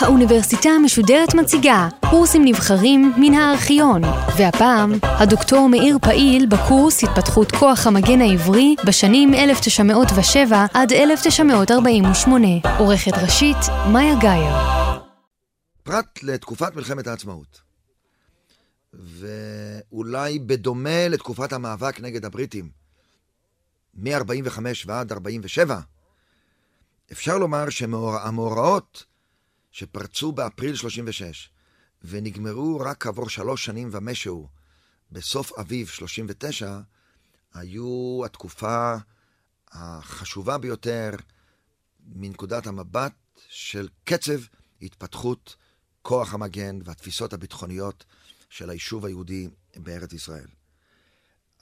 האוניברסיטה המשודרת מציגה קורסים נבחרים מן הארכיון, והפעם הדוקטור מאיר פעיל בקורס התפתחות כוח המגן העברי בשנים 1907 עד 1948. עורכת ראשית, מאיה גאייר. פרט לתקופת מלחמת העצמאות, ואולי בדומה לתקופת המאבק נגד הבריטים, מ-45 ועד 47, אפשר לומר שהמאורעות שפרצו באפריל 36 ונגמרו רק כעבור שלוש שנים ומשהו בסוף אביב 39, היו התקופה החשובה ביותר מנקודת המבט של קצב התפתחות כוח המגן והתפיסות הביטחוניות של היישוב היהודי בארץ ישראל.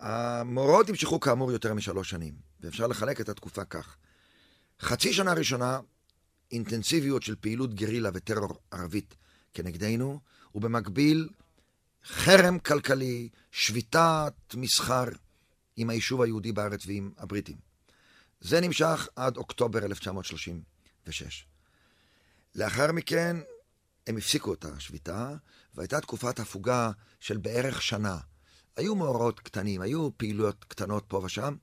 המאורעות נמשכו כאמור יותר משלוש שנים, ואפשר לחלק את התקופה כך. חצי שנה ראשונה, אינטנסיביות של פעילות גרילה וטרור ערבית כנגדנו, ובמקביל חרם כלכלי, שביתת מסחר עם היישוב היהודי בארץ ועם הבריטים. זה נמשך עד אוקטובר 1936. לאחר מכן הם הפסיקו את השביתה, והייתה תקופת הפוגה של בערך שנה. היו מאורעות קטנים, היו פעילויות קטנות פה ושם,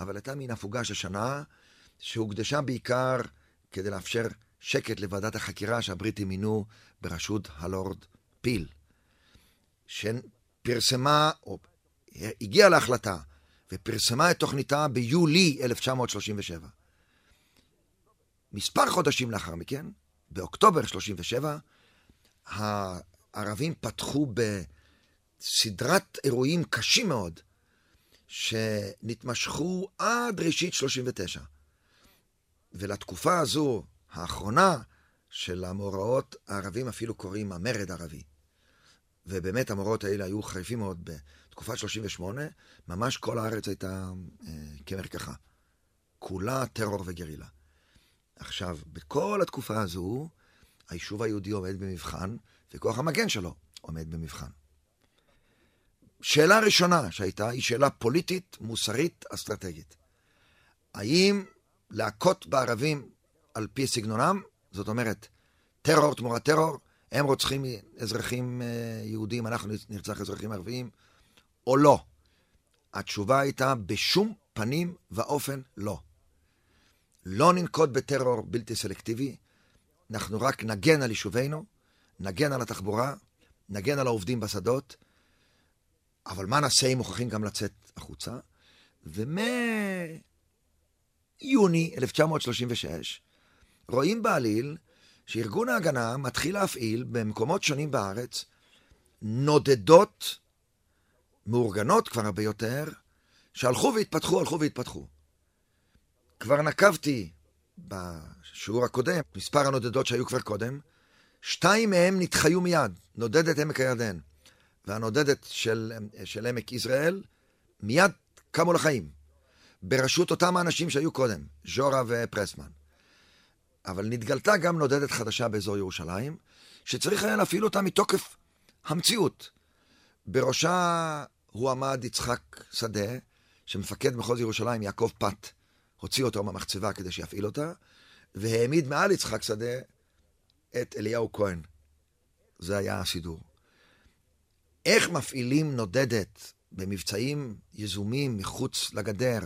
אבל הייתה מין הפוגה של שנה, שהוקדשה בעיקר כדי לאפשר שקט לוועדת החקירה שהבריטים מינו בראשות הלורד פיל, שפרסמה, או הגיעה להחלטה, ופרסמה את תוכניתה ביולי 1937. מספר חודשים לאחר מכן, באוקטובר 37, הערבים פתחו בסדרת אירועים קשים מאוד, שנתמשכו עד ראשית 39. ולתקופה הזו, האחרונה של המאורעות, הערבים אפילו קוראים המרד ערבי. ובאמת המאורעות האלה היו חריפים מאוד בתקופת 38, ממש כל הארץ הייתה אה, כמרקחה. כולה טרור וגרילה. עכשיו, בכל התקופה הזו, היישוב היהודי עומד במבחן, וכוח המגן שלו עומד במבחן. שאלה ראשונה שהייתה היא שאלה פוליטית, מוסרית, אסטרטגית. האם להכות בערבים על פי סגנונם, זאת אומרת, טרור תמורת טרור, הם רוצחים אזרחים אה, יהודים, אנחנו נרצח אזרחים ערביים, או לא? התשובה הייתה בשום פנים ואופן לא. לא ננקוט בטרור בלתי סלקטיבי, אנחנו רק נגן על יישובינו, נגן על התחבורה, נגן על העובדים בשדות, אבל מה נעשה אם מוכרחים גם לצאת החוצה? ומיוני 1936 רואים בעליל שארגון ההגנה מתחיל להפעיל במקומות שונים בארץ נודדות מאורגנות כבר הרבה יותר, שהלכו והתפתחו, הלכו והתפתחו. כבר נקבתי בשיעור הקודם, מספר הנודדות שהיו כבר קודם, שתיים מהם נתחיו מיד, נודדת עמק הירדן, והנודדת של, של עמק יזרעאל, מיד קמו לחיים, בראשות אותם האנשים שהיו קודם, ז'ורה ופרסמן. אבל נתגלתה גם נודדת חדשה באזור ירושלים, שצריך היה להפעיל אותה מתוקף המציאות. בראשה הוא עמד יצחק שדה, שמפקד מחוז ירושלים, יעקב פת, הוציא אותו מהמחצבה כדי שיפעיל אותה, והעמיד מעל יצחק שדה את אליהו כהן. זה היה הסידור. איך מפעילים נודדת במבצעים יזומים מחוץ לגדר,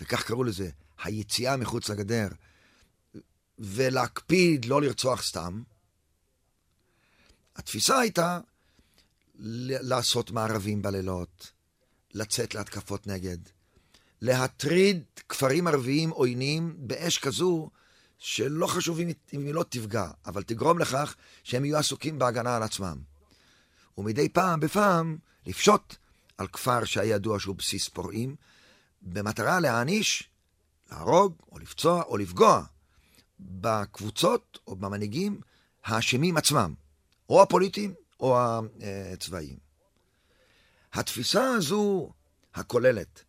וכך קראו לזה, היציאה מחוץ לגדר, ולהקפיד לא לרצוח סתם, התפיסה הייתה לעשות מערבים בלילות, לצאת להתקפות נגד, להטריד כפרים ערביים עוינים באש כזו שלא חשוב אם היא לא תפגע, אבל תגרום לכך שהם יהיו עסוקים בהגנה על עצמם. ומדי פעם בפעם לפשוט על כפר שהיה ידוע שהוא בסיס פורעים, במטרה להעניש, להרוג או לפצוע או לפגוע בקבוצות או במנהיגים האשמים עצמם, או הפוליטיים או הצבאיים. התפיסה הזו הכוללת,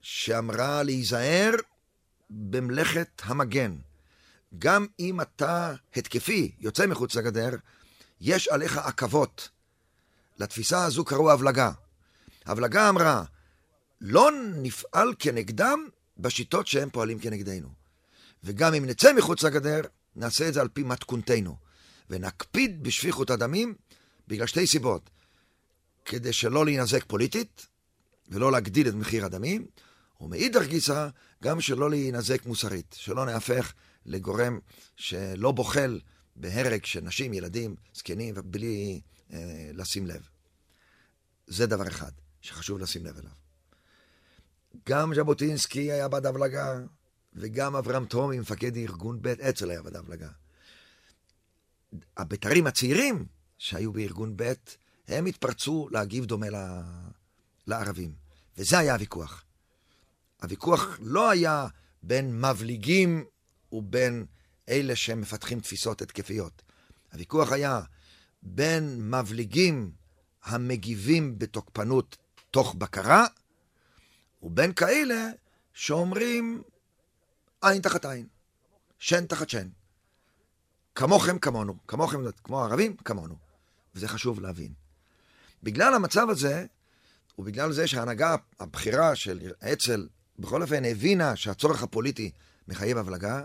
שאמרה להיזהר במלאכת המגן, גם אם אתה התקפי, יוצא מחוץ לגדר, יש עליך עכבות. לתפיסה הזו קראו הבלגה. הבלגה אמרה, לא נפעל כנגדם בשיטות שהם פועלים כנגדנו. וגם אם נצא מחוץ לגדר, נעשה את זה על פי מתכונתנו. ונקפיד בשפיכות הדמים בגלל שתי סיבות. כדי שלא להינזק פוליטית, ולא להגדיל את מחיר הדמים, ומאידך גיסא, גם שלא להינזק מוסרית, שלא נהפך לגורם שלא בוחל בהרג של נשים, ילדים, זקנים, ובלי לשים לב. זה דבר אחד שחשוב לשים לב אליו. גם ז'בוטינסקי היה בעד הבלגה, וגם אברהם תומי, מפקד ארגון בית אצ"ל, היה בעד הבלגה. הבית"רים הצעירים שהיו בארגון ב', הם התפרצו להגיב דומה לערבים. וזה היה הוויכוח. הוויכוח לא היה בין מבליגים ובין אלה שמפתחים תפיסות התקפיות. הוויכוח היה בין מבליגים המגיבים בתוקפנות תוך בקרה, ובין כאלה שאומרים עין תחת עין, שן תחת שן. כמוכם כמונו, כמוכם כמו הערבים כמונו. וזה חשוב להבין. בגלל המצב הזה, ובגלל זה שההנהגה הבכירה של אצ"ל בכל אופן הבינה שהצורך הפוליטי מחייב הבלגה,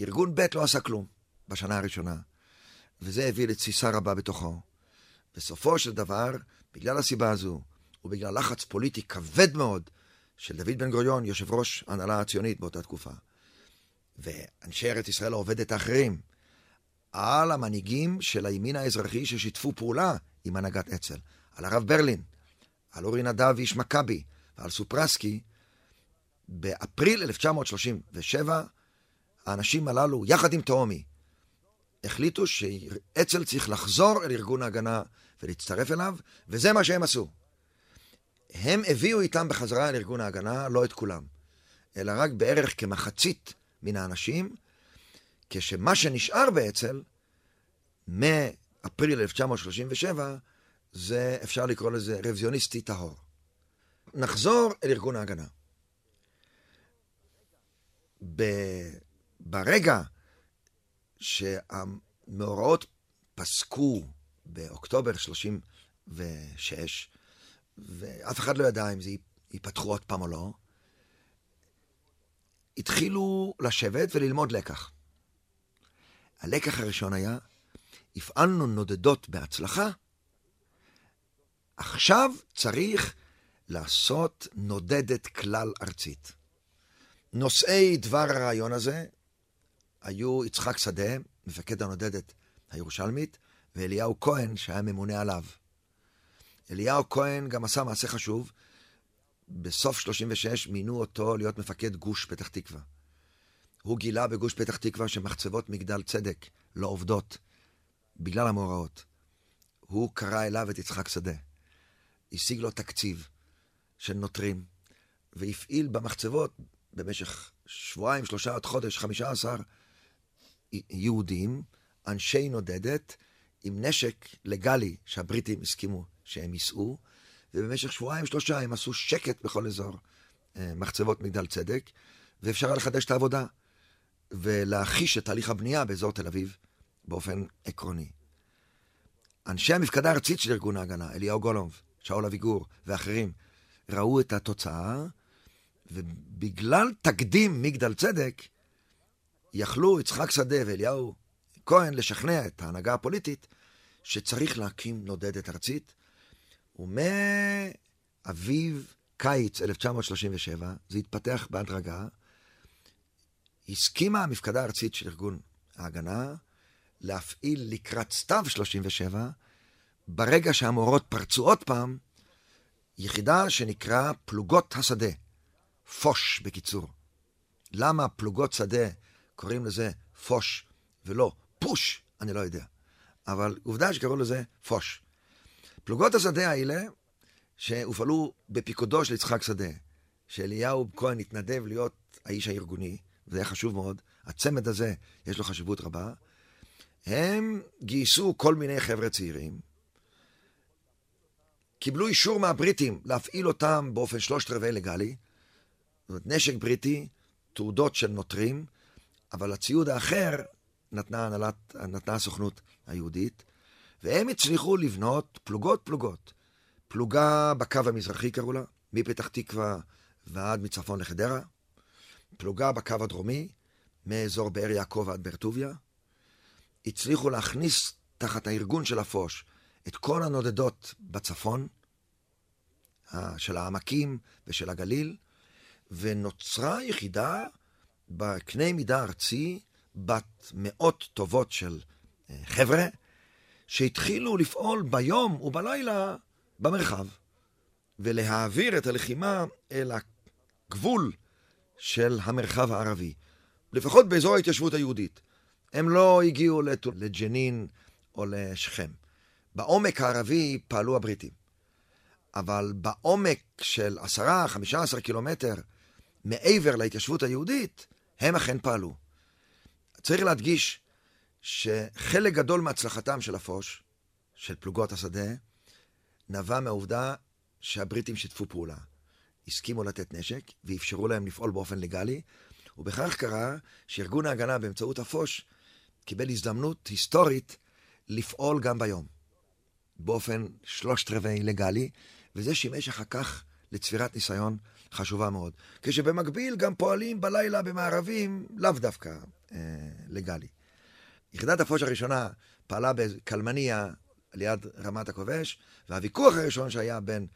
ארגון ב' לא עשה כלום בשנה הראשונה, וזה הביא לתסיסה רבה בתוכו. בסופו של דבר, בגלל הסיבה הזו, ובגלל לחץ פוליטי כבד מאוד של דוד בן גוריון, יושב ראש ההנהלה הציונית באותה תקופה, ואנשי ארץ ישראל העובדת האחרים, על המנהיגים של הימין האזרחי ששיתפו פעולה עם הנהגת אצ"ל, על הרב ברלין, על אורי נדב ואיש מכבי ועל סופרסקי, באפריל 1937 האנשים הללו, יחד עם תהומי, החליטו שאצ"ל צריך לחזור אל ארגון ההגנה ולהצטרף אליו, וזה מה שהם עשו. הם הביאו איתם בחזרה אל ארגון ההגנה, לא את כולם, אלא רק בערך כמחצית מן האנשים, כשמה שנשאר באצ"ל, מאפריל 1937, זה, אפשר לקרוא לזה רוויוניסטי טהור. נחזור אל ארגון ההגנה. ב... ברגע שהמאורעות פסקו באוקטובר 36, ואף אחד לא ידע אם זה ייפתחו עוד פעם או לא, התחילו לשבת וללמוד לקח. הלקח הראשון היה, הפעלנו נודדות בהצלחה, עכשיו צריך לעשות נודדת כלל ארצית. נושאי דבר הרעיון הזה היו יצחק שדה, מפקד הנודדת הירושלמית, ואליהו כהן, שהיה ממונה עליו. אליהו כהן גם עשה מעשה חשוב. בסוף 36 מינו אותו להיות מפקד גוש פתח תקווה. הוא גילה בגוש פתח תקווה שמחצבות מגדל צדק לא עובדות בגלל המאורעות. הוא קרא אליו את יצחק שדה. השיג לו תקציב של נוטרים, והפעיל במחצבות במשך שבועיים, שלושה עד חודש, חמישה עשר יהודים, אנשי נודדת, עם נשק לגלי שהבריטים הסכימו שהם יישאו, ובמשך שבועיים, שלושה הם עשו שקט בכל אזור אה, מחצבות מגדל צדק, ואפשר היה לחדש את העבודה. ולהחיש את תהליך הבנייה באזור תל אביב באופן עקרוני. אנשי המפקדה הארצית של ארגון ההגנה, אליהו גולוב, שאול אביגור ואחרים, ראו את התוצאה, ובגלל תקדים מגדל צדק, יכלו יצחק שדה ואליהו כהן לשכנע את ההנהגה הפוליטית שצריך להקים נודדת ארצית, ומאביב קיץ 1937 זה התפתח בהדרגה הסכימה המפקדה הארצית של ארגון ההגנה להפעיל לקראת סתיו 37, ברגע שהמאורות פרצו עוד פעם, יחידה שנקרא פלוגות השדה, פוש בקיצור. למה פלוגות שדה קוראים לזה פוש ולא פוש, אני לא יודע. אבל עובדה שקראו לזה פוש. פלוגות השדה האלה, שהופעלו בפיקודו של יצחק שדה, שאליהו כהן התנדב להיות האיש הארגוני, וזה היה חשוב מאוד, הצמד הזה יש לו חשיבות רבה, הם גייסו כל מיני חבר'ה צעירים, קיבלו אישור מהבריטים להפעיל אותם באופן שלושת רבעי לגלי, זאת אומרת, נשק בריטי, תעודות של נוטרים, אבל הציוד האחר נתנה, הנהלת, נתנה הסוכנות היהודית, והם הצליחו לבנות פלוגות פלוגות. פלוגה בקו המזרחי קראו לה, מפתח תקווה ועד מצפון לחדרה, פלוגה בקו הדרומי, מאזור באר יעקב עד באר טוביה. הצליחו להכניס תחת הארגון של הפוש את כל הנודדות בצפון, של העמקים ושל הגליל, ונוצרה יחידה בקנה מידה ארצי, בת מאות טובות של אה, חבר'ה, שהתחילו לפעול ביום ובלילה במרחב, ולהעביר את הלחימה אל הגבול של המרחב הערבי, לפחות באזור ההתיישבות היהודית. הם לא הגיעו לג'נין או לשכם. בעומק הערבי פעלו הבריטים. אבל בעומק של עשרה, חמישה עשר קילומטר מעבר להתיישבות היהודית, הם אכן פעלו. צריך להדגיש שחלק גדול מהצלחתם של הפוש, של פלוגות השדה, נבע מהעובדה שהבריטים שיתפו פעולה. הסכימו לתת נשק ואפשרו להם לפעול באופן לגלי, ובכך קרה שארגון ההגנה באמצעות הפוש קיבל הזדמנות היסטורית לפעול גם ביום, באופן שלושת רבעי לגלי, וזה שימש אחר כך לצבירת ניסיון חשובה מאוד. כשבמקביל גם פועלים בלילה במערבים, לאו דווקא אה, לגלי. יחידת הפוש הראשונה פעלה בקלמניה ליד רמת הכובש, והוויכוח הראשון שהיה בין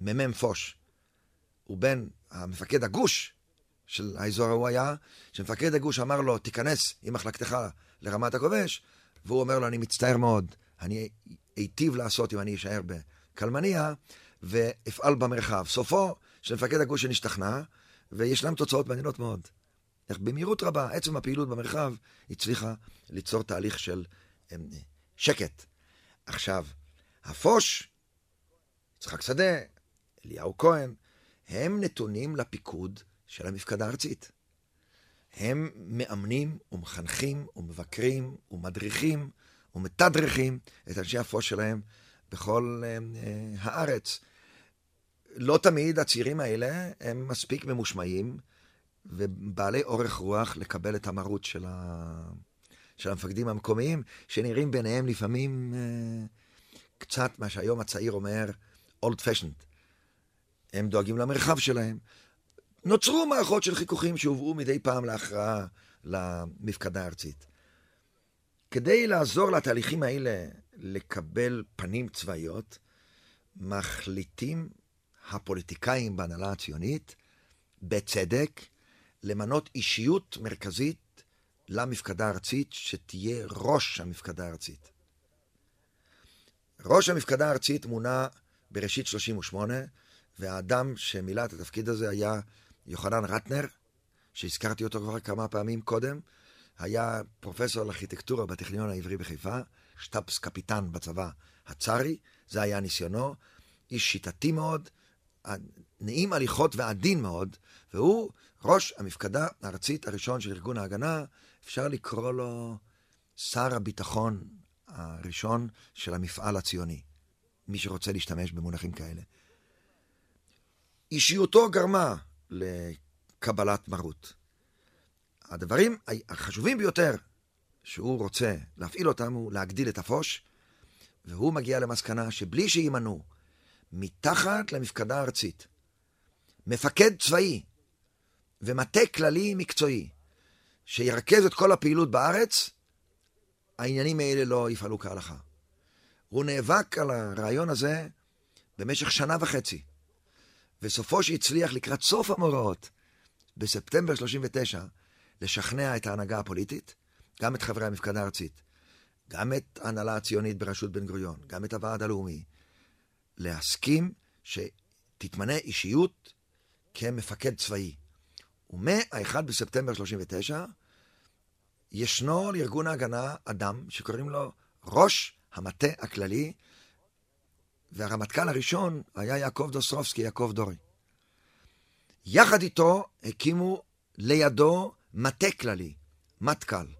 מ"מ פוש ובין המפקד הגוש של האזור ההוא היה, שמפקד הגוש אמר לו, תיכנס עם מחלקתך לרמת הכובש, והוא אומר לו, אני מצטער מאוד, אני אטיב לעשות אם אני אשאר בקלמניה, ואפעל במרחב. סופו של מפקד הגוש שנשתכנע, וישנן תוצאות מעניינות מאוד. איך במהירות רבה, עצם הפעילות במרחב הצליחה ליצור תהליך של הם, שקט. עכשיו, הפוש, יצחק שדה, אליהו כהן, הם נתונים לפיקוד של המפקדה הארצית. הם מאמנים ומחנכים ומבקרים ומדריכים ומתדרכים את אנשי הפוש שלהם בכל אה, אה, הארץ. לא תמיד הצעירים האלה הם מספיק ממושמעים ובעלי אורך רוח לקבל את המרות של, ה... של המפקדים המקומיים, שנראים ביניהם לפעמים אה, קצת מה שהיום הצעיר אומר old fashioned. הם דואגים למרחב שלהם. נוצרו מערכות של חיכוכים שהובאו מדי פעם להכרעה למפקדה הארצית. כדי לעזור לתהליכים האלה לקבל פנים צבאיות, מחליטים הפוליטיקאים בהנהלה הציונית, בצדק, למנות אישיות מרכזית למפקדה הארצית, שתהיה ראש המפקדה הארצית. ראש המפקדה הארצית מונה בראשית 38, והאדם שמילא את התפקיד הזה היה יוחנן רטנר, שהזכרתי אותו כבר כמה פעמים קודם, היה פרופסור לארכיטקטורה בטכניון העברי בחיפה, שטאפס קפיטן בצבא הצארי, זה היה ניסיונו, איש שיטתי מאוד, נעים הליכות ועדין מאוד, והוא ראש המפקדה הארצית הראשון של ארגון ההגנה, אפשר לקרוא לו שר הביטחון הראשון של המפעל הציוני, מי שרוצה להשתמש במונחים כאלה. אישיותו גרמה לקבלת מרות. הדברים החשובים ביותר שהוא רוצה להפעיל אותם הוא להגדיל את הפוש, והוא מגיע למסקנה שבלי שימנו מתחת למפקדה הארצית מפקד צבאי ומטה כללי מקצועי שירכז את כל הפעילות בארץ, העניינים האלה לא יפעלו כהלכה. הוא נאבק על הרעיון הזה במשך שנה וחצי, וסופו שהצליח לקראת סוף המאורעות, בספטמבר 39, לשכנע את ההנהגה הפוליטית, גם את חברי המפקדה הארצית, גם את ההנהלה הציונית בראשות בן גוריון, גם את הוועד הלאומי, להסכים שתתמנה אישיות כמפקד צבאי. ומה-1 בספטמבר 39, ישנו לארגון ההגנה אדם שקוראים לו ראש המטה הכללי, והרמטכ"ל הראשון היה יעקב דוסרובסקי, יעקב דורי. יחד איתו הקימו לידו מטה כללי, מטכ"ל.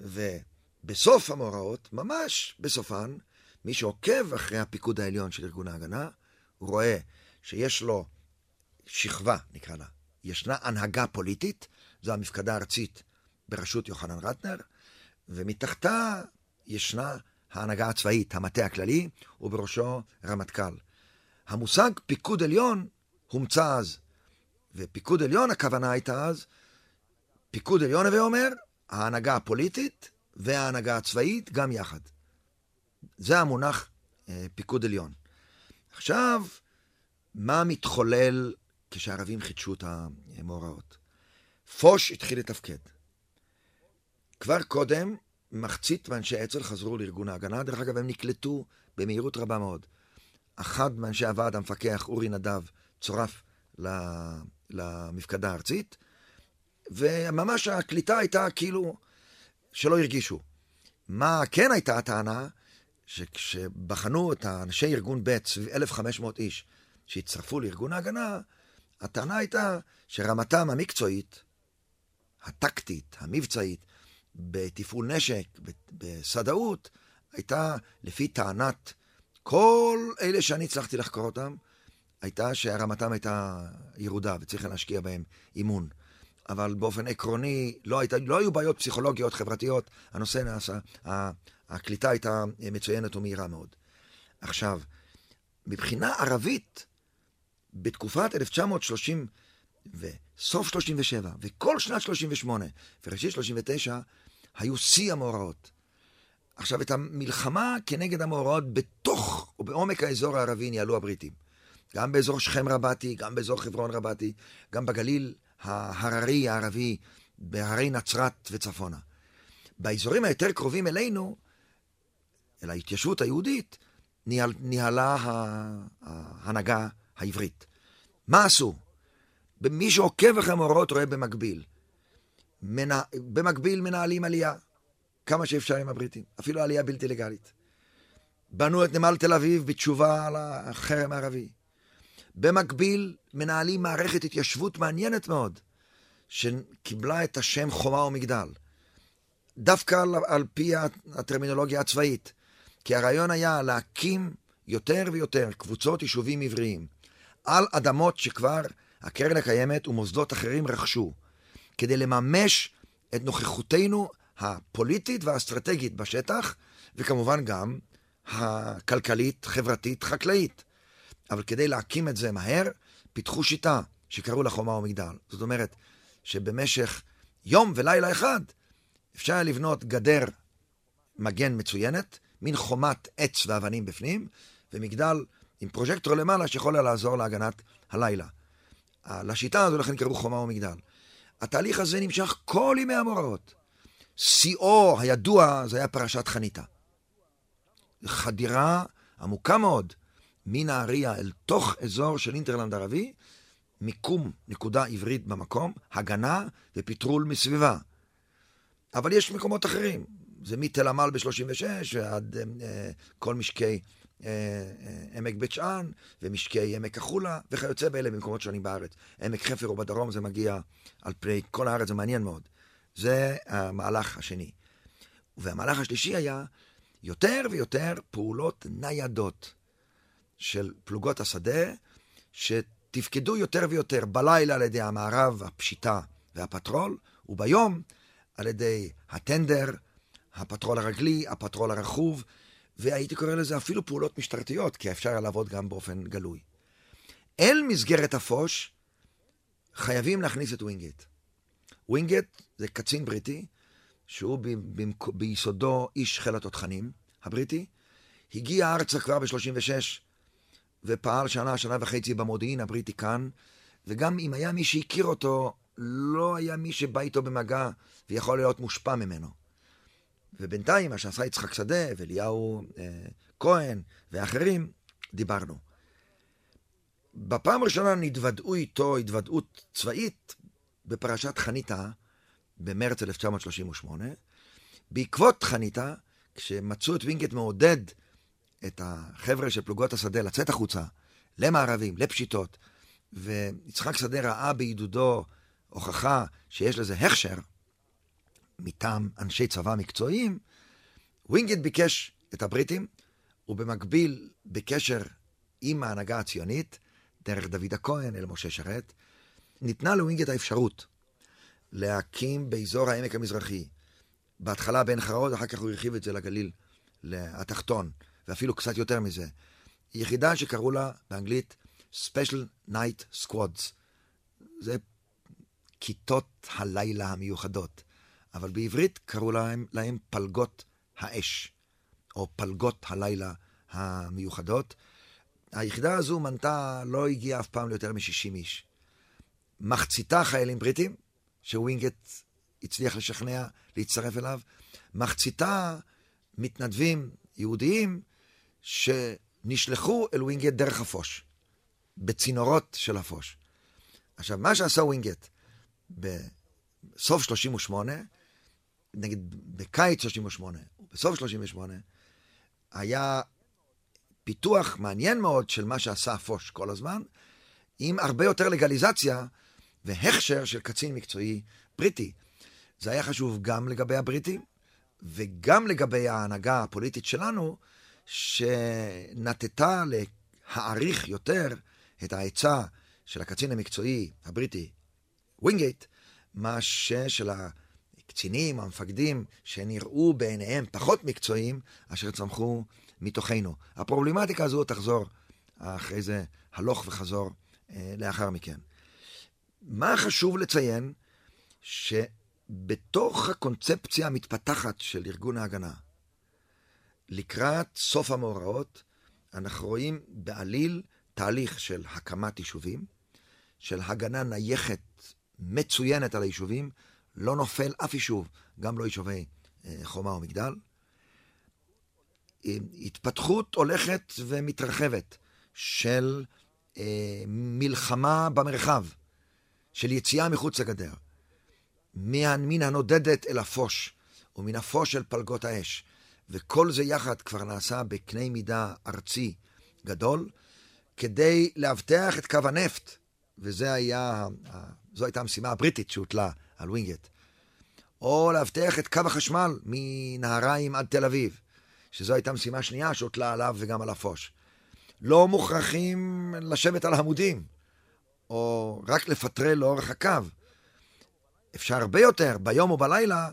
ובסוף המאורעות, ממש בסופן, מי שעוקב אחרי הפיקוד העליון של ארגון ההגנה, הוא רואה שיש לו שכבה, נקרא לה. ישנה הנהגה פוליטית, זו המפקדה הארצית בראשות יוחנן רטנר, ומתחתה ישנה ההנהגה הצבאית, המטה הכללי, ובראשו רמטכ"ל. המושג פיקוד עליון הומצא אז, ופיקוד עליון הכוונה הייתה אז, פיקוד עליון הווה אומר, ההנהגה הפוליטית וההנהגה הצבאית גם יחד. זה המונח אה, פיקוד עליון. עכשיו, מה מתחולל כשהערבים חידשו את המאורעות? פוש התחיל לתפקד. כבר קודם, מחצית מאנשי אצ"ל חזרו לארגון ההגנה. דרך אגב, הם נקלטו במהירות רבה מאוד. אחד מאנשי הוועד המפקח, אורי נדב, צורף למפקדה הארצית, וממש הקליטה הייתה כאילו שלא הרגישו. מה כן הייתה הטענה? שכשבחנו את האנשי ארגון ב', סביב 1,500 איש שהצטרפו לארגון ההגנה, הטענה הייתה שרמתם המקצועית, הטקטית, המבצעית, בתפעול נשק, בסדאות, הייתה לפי טענת כל אלה שאני הצלחתי לחקור אותם, הייתה שרמתם הייתה ירודה וצריך להשקיע בהם אימון. אבל באופן עקרוני לא, הייתה, לא היו בעיות פסיכולוגיות, חברתיות, הנושא נעשה, הקליטה הייתה מצוינת ומהירה מאוד. עכשיו, מבחינה ערבית, בתקופת 1930 וסוף 37 וכל שנת 38 וראשית 39 היו שיא המאורעות. עכשיו, את המלחמה כנגד המאורעות בתוך או בעומק האזור הערבי ניהלו הבריטים. גם באזור שכם רבתי, גם באזור חברון רבתי, גם בגליל ההררי הערבי, בהרי נצרת וצפונה. באזורים היותר קרובים אלינו, אל ההתיישבות היהודית, ניהל, ניהלה ההנהגה העברית. מה עשו? מי שעוקב אחרי המאורעות רואה במקביל. מנה, במקביל מנהלים עלייה, כמה שאפשר עם הבריטים, אפילו עלייה בלתי לגלית. בנו את נמל תל אביב בתשובה על החרם הערבי. במקביל מנהלים מערכת התיישבות מעניינת מאוד, שקיבלה את השם חומה ומגדל. דווקא על, על פי הטרמינולוגיה הצבאית. כי הרעיון היה להקים יותר ויותר קבוצות יישובים עבריים על אדמות שכבר הקרן הקיימת ומוסדות אחרים רכשו, כדי לממש את נוכחותנו הפוליטית והאסטרטגית בשטח, וכמובן גם הכלכלית, חברתית, חקלאית. אבל כדי להקים את זה מהר, פיתחו שיטה שקראו לה חומה ומגדל. זאת אומרת, שבמשך יום ולילה אחד אפשר לבנות גדר מגן מצוינת, מין חומת עץ ואבנים בפנים, ומגדל עם פרוז'קטור למעלה שיכול לעזור להגנת הלילה. לשיטה הזו לכן קראו חומה ומגדל. התהליך הזה נמשך כל ימי המאורעות. שיאו הידוע זה היה פרשת חניתה. חדירה עמוקה מאוד מנהריה אל תוך אזור של אינטרלנד ערבי, מיקום נקודה עברית במקום, הגנה ופטרול מסביבה. אבל יש מקומות אחרים, זה מתל עמל ב-36 ועד אה, כל משקי אה, אה, עמק בית שאן ומשקי עמק החולה וכיוצא באלה במקומות שונים בארץ. עמק חפר או בדרום זה מגיע על פני כל הארץ, זה מעניין מאוד. זה המהלך השני. והמהלך השלישי היה יותר ויותר פעולות ניידות של פלוגות השדה, שתפקדו יותר ויותר בלילה על ידי המארב, הפשיטה והפטרול, וביום על ידי הטנדר, הפטרול הרגלי, הפטרול הרכוב, והייתי קורא לזה אפילו פעולות משטרתיות, כי אפשר לעבוד גם באופן גלוי. אל מסגרת הפוש חייבים להכניס את ווינגייט. ווינגייט זה קצין בריטי, שהוא ב- ב- ביסודו איש חיל התותחנים הבריטי, הגיע ארצה כבר ב-36 ופעל שנה, שנה וחצי במודיעין הבריטי כאן, וגם אם היה מי שהכיר אותו, לא היה מי שבא איתו במגע ויכול להיות מושפע ממנו. ובינתיים, מה שעשה יצחק שדה ואליהו אה, כהן ואחרים, דיברנו. בפעם הראשונה נתוודעו איתו התוודעות צבאית בפרשת חניתה במרץ 1938. בעקבות חניתה, כשמצאו את וינגייט מעודד את החבר'ה של פלוגות השדה לצאת החוצה, למארבים, לפשיטות, ויצחק שדה ראה בעידודו הוכחה שיש לזה הכשר, מטעם אנשי צבא מקצועיים, ווינגייט ביקש את הבריטים, ובמקביל בקשר עם ההנהגה הציונית, דרך דוד הכהן אל משה שרת, ניתנה לווינגייט האפשרות להקים באזור העמק המזרחי, בהתחלה בעין חרוד, אחר כך הוא הרחיב את זה לגליל התחתון, ואפילו קצת יותר מזה. יחידה שקראו לה באנגלית Special Night Squads. זה כיתות הלילה המיוחדות, אבל בעברית קראו להם, להם פלגות האש, או פלגות הלילה המיוחדות. היחידה הזו מנתה, לא הגיעה אף פעם ליותר מ-60 איש. מחציתה חיילים בריטים, שווינגייט הצליח לשכנע להצטרף אליו, מחציתה מתנדבים יהודיים שנשלחו אל ווינגייט דרך הפוש, בצינורות של הפוש. עכשיו, מה שעשה ווינגייט בסוף 38, נגיד בקיץ 38, בסוף 38, היה פיתוח מעניין מאוד של מה שעשה הפוש כל הזמן, עם הרבה יותר לגליזציה והכשר של קצין מקצועי בריטי. זה היה חשוב גם לגבי הבריטים וגם לגבי ההנהגה הפוליטית שלנו, שנטתה להעריך יותר את העצה של הקצין המקצועי הבריטי, ווינגייט, מאשר של הקצינים, המפקדים, שנראו בעיניהם פחות מקצועיים, אשר צמחו מתוכנו. הפרובלמטיקה הזו תחזור אחרי זה הלוך וחזור אה, לאחר מכן. מה חשוב לציין? שבתוך הקונספציה המתפתחת של ארגון ההגנה, לקראת סוף המאורעות, אנחנו רואים בעליל תהליך של הקמת יישובים, של הגנה נייחת מצוינת על היישובים, לא נופל אף יישוב, גם לא יישובי אה, חומה או מגדל. התפתחות הולכת ומתרחבת של אה, מלחמה במרחב, של יציאה מחוץ לגדר, מן הנודדת אל הפוש, ומן הפוש אל פלגות האש. וכל זה יחד כבר נעשה בקנה מידה ארצי גדול, כדי לאבטח את קו הנפט, וזו הייתה המשימה הבריטית שהוטלה על ווינגייט. או לאבטח את קו החשמל מנהריים עד תל אביב, שזו הייתה משימה שנייה שהוטלה עליו וגם על הפוש. לא מוכרחים לשבת על העמודים, או רק לפטרל לאורך הקו. אפשר הרבה יותר, ביום או בלילה,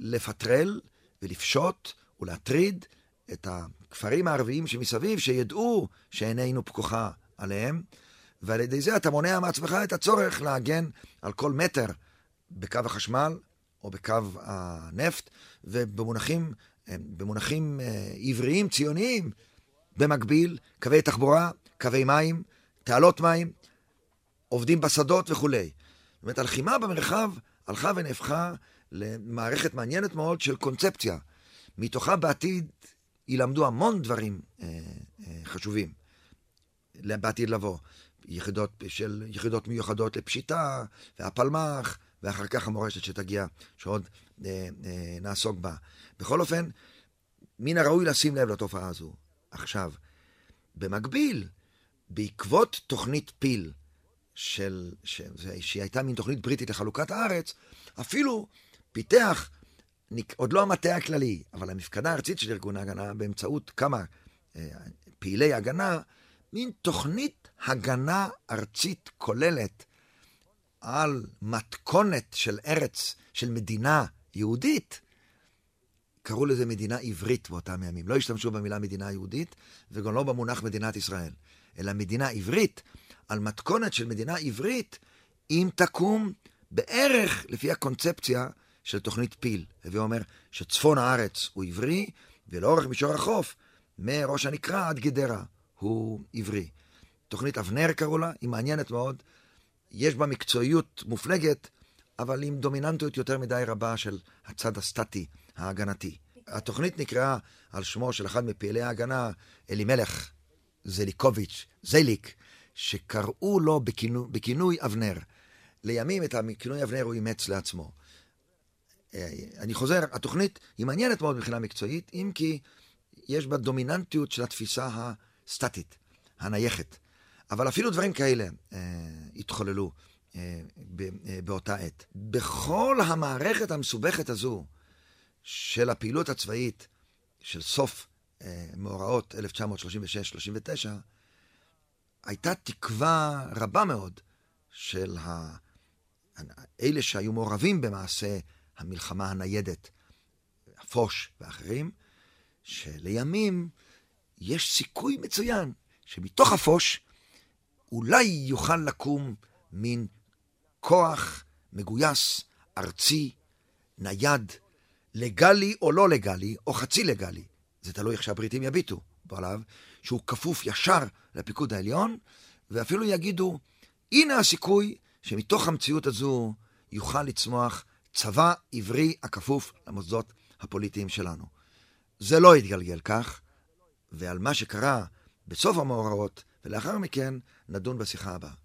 לפטרל ולפשוט ולהטריד את הכפרים הערביים שמסביב, שידעו שעיננו פקוחה עליהם, ועל ידי זה אתה מונע מעצמך את הצורך להגן על כל מטר בקו החשמל או בקו הנפט, ובמונחים במונחים אה, עבריים, ציוניים, במקביל, קווי תחבורה, קווי מים, תעלות מים, עובדים בשדות וכולי. זאת אומרת, הלחימה במרחב הלכה ונהפכה למערכת מעניינת מאוד של קונספציה. מתוכה בעתיד ילמדו המון דברים אה, אה, חשובים בעתיד לבוא. יחידות של יחידות מיוחדות לפשיטה, והפלמ"ח, ואחר כך המורשת שתגיע, שעוד אה, אה, נעסוק בה. בכל אופן, מן הראוי לשים לב לתופעה הזו. עכשיו, במקביל, בעקבות תוכנית פיל, של, של, שהיא הייתה מין תוכנית בריטית לחלוקת הארץ, אפילו פיתח, עוד לא המטה הכללי, אבל המפקדה הארצית של ארגון ההגנה, באמצעות כמה אה, פעילי הגנה, מין תוכנית הגנה ארצית כוללת על מתכונת של ארץ, של מדינה יהודית, קראו לזה מדינה עברית באותם ימים. לא השתמשו במילה מדינה יהודית, וגם לא במונח מדינת ישראל, אלא מדינה עברית, על מתכונת של מדינה עברית, אם תקום בערך לפי הקונספציה של תוכנית פיל. הווי אומר שצפון הארץ הוא עברי, ולאורך מישור החוף, מראש הנקרה עד גדרה, הוא עברי. תוכנית אבנר קראו לה, היא מעניינת מאוד. יש בה מקצועיות מופלגת, אבל עם דומיננטיות יותר מדי רבה של הצד הסטטי, ההגנתי. התוכנית נקראה על שמו של אחד מפעילי ההגנה, אלימלך זליקוביץ', זליק, שקראו לו בכינוי, בכינוי אבנר. לימים את הכינוי אבנר הוא אימץ לעצמו. אה, אני חוזר, התוכנית היא מעניינת מאוד מבחינה מקצועית, אם כי יש בה דומיננטיות של התפיסה הסטטית, הנייחת. אבל אפילו דברים כאלה אה, התחוללו אה, ב, אה, באותה עת. בכל המערכת המסובכת הזו של הפעילות הצבאית של סוף אה, מאורעות 1936-39, הייתה תקווה רבה מאוד של ה... אלה שהיו מעורבים במעשה המלחמה הניידת, הפוש ואחרים, שלימים יש סיכוי מצוין שמתוך הפוש אולי יוכל לקום מין כוח מגויס, ארצי, נייד, לגלי או לא לגלי, או חצי לגלי, זה תלוי איך שהבריטים יביטו עליו, שהוא כפוף ישר לפיקוד העליון, ואפילו יגידו, הנה הסיכוי שמתוך המציאות הזו יוכל לצמוח צבא עברי הכפוף למוסדות הפוליטיים שלנו. זה לא יתגלגל כך, ועל מה שקרה בסוף המאורעות, ולאחר מכן נדון בשיחה הבאה.